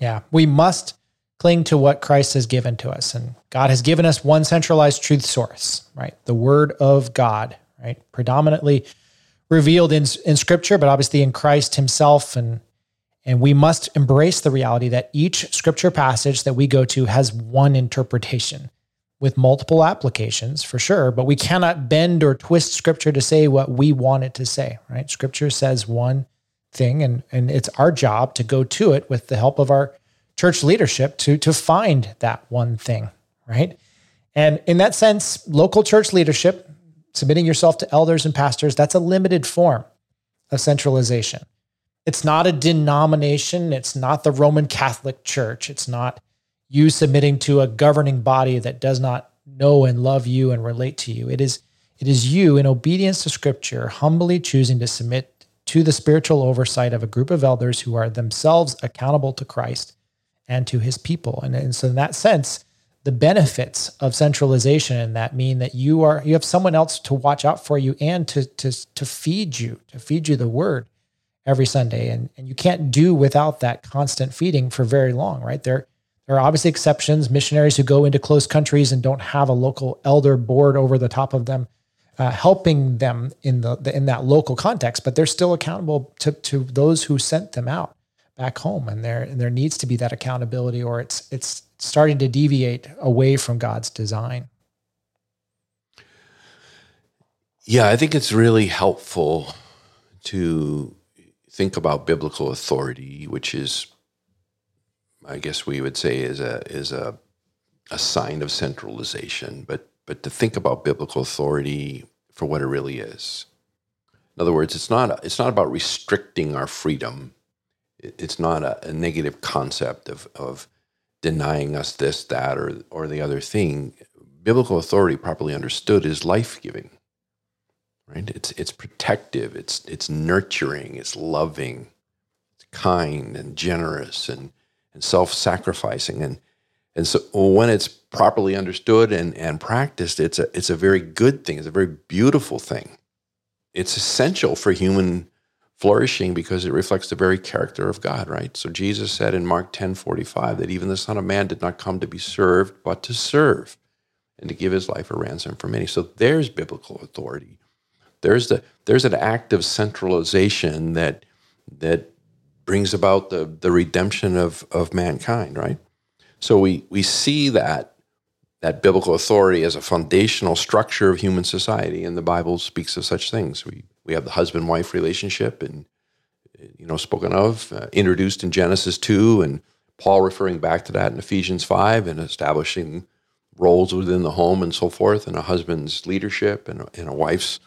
Yeah, we must cling to what Christ has given to us, and God has given us one centralized truth source, right? The Word of God, right? Predominantly revealed in in Scripture, but obviously in Christ Himself, and and we must embrace the reality that each Scripture passage that we go to has one interpretation with multiple applications for sure, but we cannot bend or twist scripture to say what we want it to say, right? Scripture says one thing and and it's our job to go to it with the help of our church leadership to to find that one thing, right? And in that sense, local church leadership, submitting yourself to elders and pastors, that's a limited form of centralization. It's not a denomination, it's not the Roman Catholic Church, it's not you submitting to a governing body that does not know and love you and relate to you. It is it is you in obedience to scripture humbly choosing to submit to the spiritual oversight of a group of elders who are themselves accountable to Christ and to his people. And, and so in that sense, the benefits of centralization that mean that you are you have someone else to watch out for you and to to to feed you, to feed you the word every Sunday. And and you can't do without that constant feeding for very long, right? There there are obviously exceptions, missionaries who go into close countries and don't have a local elder board over the top of them, uh, helping them in the, the, in that local context, but they're still accountable to, to those who sent them out back home. And there, and there needs to be that accountability or it's, it's starting to deviate away from God's design. Yeah, I think it's really helpful to think about biblical authority, which is I guess we would say is a is a a sign of centralization, but but to think about biblical authority for what it really is. In other words, it's not it's not about restricting our freedom. It's not a, a negative concept of of denying us this, that, or or the other thing. Biblical authority, properly understood, is life giving. Right? It's it's protective. It's it's nurturing. It's loving. It's kind and generous and and self-sacrificing and and so when it's properly understood and, and practiced it's a it's a very good thing it's a very beautiful thing it's essential for human flourishing because it reflects the very character of God right so Jesus said in Mark 10 45 that even the son of man did not come to be served but to serve and to give his life a ransom for many so there's biblical authority there's the there's an act of centralization that that brings about the, the redemption of, of mankind, right? So we, we see that that biblical authority as a foundational structure of human society, and the Bible speaks of such things. We we have the husband-wife relationship, and you know, spoken of, uh, introduced in Genesis two, and Paul referring back to that in Ephesians five, and establishing roles within the home and so forth, and a husband's leadership and, and a wife's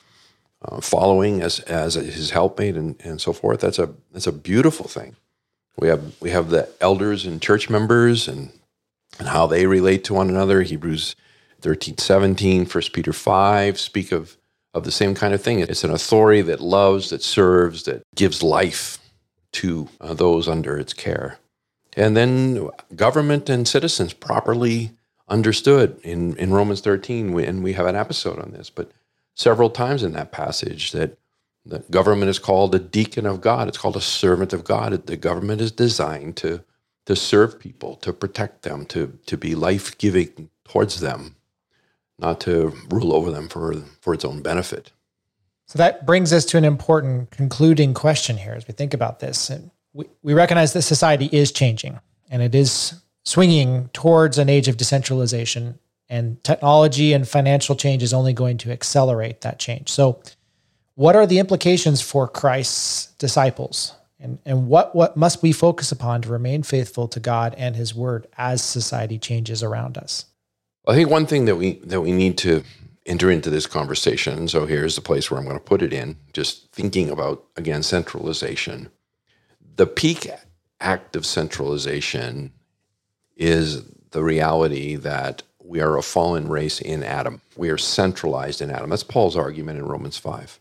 uh, following as as his helpmate and, and so forth. That's a that's a beautiful thing. We have we have the elders and church members and and how they relate to one another. Hebrews 13, 17, 1 Peter 5 speak of of the same kind of thing. It's an authority that loves, that serves, that gives life to uh, those under its care. And then government and citizens properly understood in, in Romans 13, and we have an episode on this, but several times in that passage that the government is called a deacon of God. It's called a servant of God. The government is designed to to serve people, to protect them, to to be life giving towards them, not to rule over them for for its own benefit. So that brings us to an important concluding question here as we think about this. And we, we recognize that society is changing and it is swinging towards an age of decentralization and technology and financial change is only going to accelerate that change. So, what are the implications for Christ's disciples? And, and what, what must we focus upon to remain faithful to God and His Word as society changes around us? I think one thing that we that we need to enter into this conversation. So here's the place where I'm going to put it in. Just thinking about again centralization. The peak act of centralization is the reality that we are a fallen race in Adam. We are centralized in Adam. That's Paul's argument in Romans 5.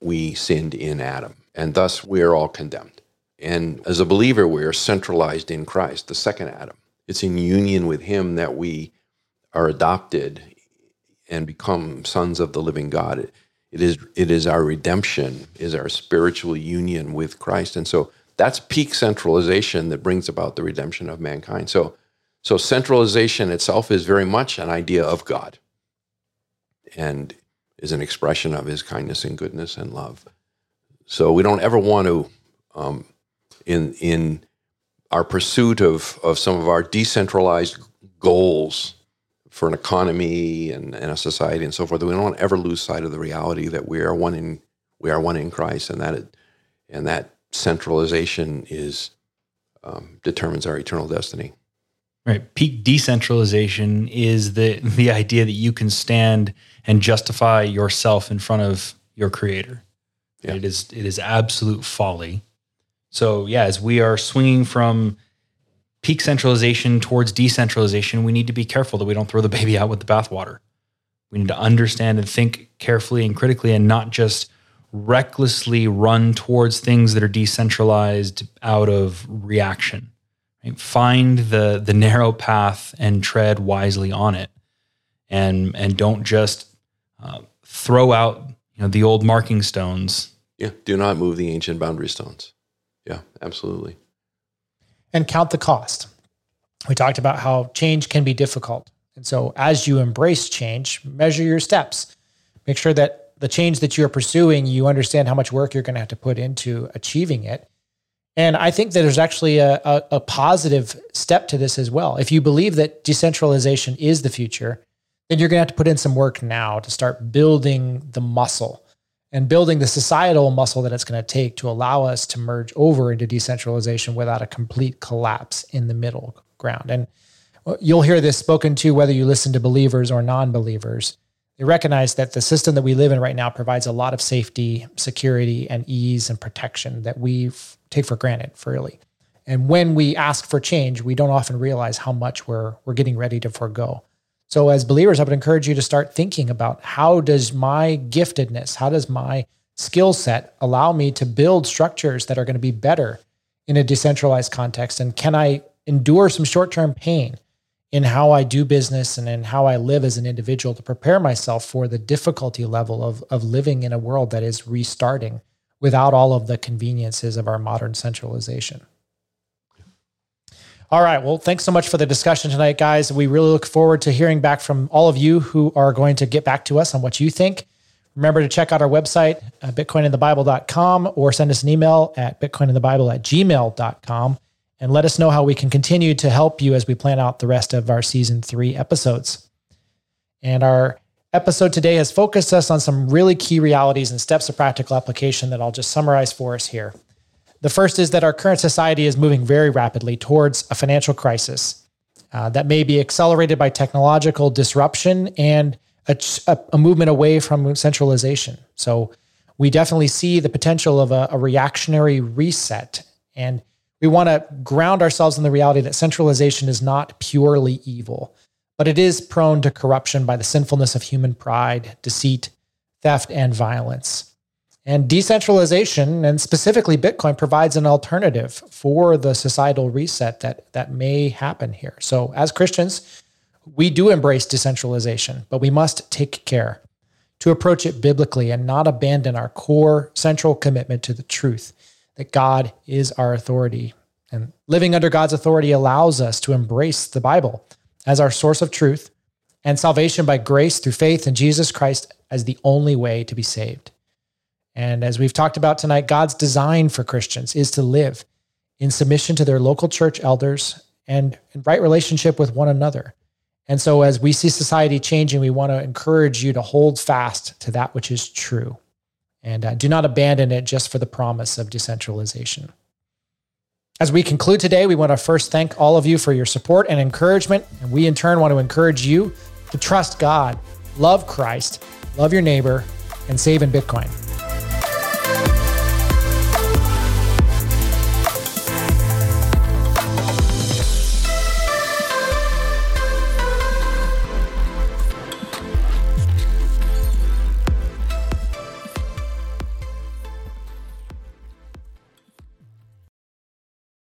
We sinned in Adam, and thus we are all condemned. And as a believer, we are centralized in Christ, the second Adam. It's in union with Him that we are adopted and become sons of the living God. It, is it is our redemption, is our spiritual union with Christ, and so that's peak centralization that brings about the redemption of mankind. So so centralization itself is very much an idea of God and is an expression of his kindness and goodness and love. So we don't ever want to, um, in, in our pursuit of, of some of our decentralized goals for an economy and, and a society and so forth, we don't want to ever lose sight of the reality that we are one in, we are one in Christ and that, it, and that centralization is, um, determines our eternal destiny. Right. Peak decentralization is the the idea that you can stand and justify yourself in front of your creator. Yeah. It is it is absolute folly. So yeah, as we are swinging from peak centralization towards decentralization, we need to be careful that we don't throw the baby out with the bathwater. We need to understand and think carefully and critically and not just recklessly run towards things that are decentralized out of reaction. Right? Find the the narrow path and tread wisely on it, and and don't just uh, throw out you know the old marking stones. Yeah, do not move the ancient boundary stones. Yeah, absolutely. And count the cost. We talked about how change can be difficult. And so as you embrace change, measure your steps. Make sure that the change that you're pursuing, you understand how much work you're going to have to put into achieving it. And I think that there's actually a, a, a, positive step to this as well. If you believe that decentralization is the future, then you're going to have to put in some work now to start building the muscle and building the societal muscle that it's going to take to allow us to merge over into decentralization without a complete collapse in the middle ground. And uh, you'll hear this spoken to whether you listen to believers or non believers. They recognize that the system that we live in right now provides a lot of safety, security, and ease and protection that we take for granted, really. And when we ask for change, we don't often realize how much we're we're getting ready to forego. So as believers, I would encourage you to start thinking about how does my giftedness, how does my skill set allow me to build structures that are going to be better in a decentralized context? And can I endure some short-term pain in how I do business and in how I live as an individual to prepare myself for the difficulty level of, of living in a world that is restarting without all of the conveniences of our modern centralization. All right. Well, thanks so much for the discussion tonight, guys. We really look forward to hearing back from all of you who are going to get back to us on what you think. Remember to check out our website, uh, bitcoininthebible.com, or send us an email at bitcoininthebible at gmail.com and let us know how we can continue to help you as we plan out the rest of our season three episodes. And our episode today has focused us on some really key realities and steps of practical application that I'll just summarize for us here. The first is that our current society is moving very rapidly towards a financial crisis uh, that may be accelerated by technological disruption and a, a, movement away from centralization. So we definitely see the potential of a, a reactionary reset. And we want to ground ourselves in the reality that centralization is not purely evil, but it is prone to corruption by the sinfulness of human pride, deceit, theft, and violence. And decentralization, and specifically Bitcoin, provides an alternative for the societal reset that, that may happen here. So, as Christians, we do embrace decentralization, but we must take care to approach it biblically and not abandon our core central commitment to the truth that God is our authority. And living under God's authority allows us to embrace the Bible as our source of truth and salvation by grace through faith in Jesus Christ as the only way to be saved. And as we've talked about tonight, God's design for Christians is to live in submission to their local church elders and in right relationship with one another. And so, as we see society changing, we want to encourage you to hold fast to that which is true and uh, do not abandon it just for the promise of decentralization. As we conclude today, we want to first thank all of you for your support and encouragement. And we, in turn, want to encourage you to trust God, love Christ, love your neighbor, and save in Bitcoin.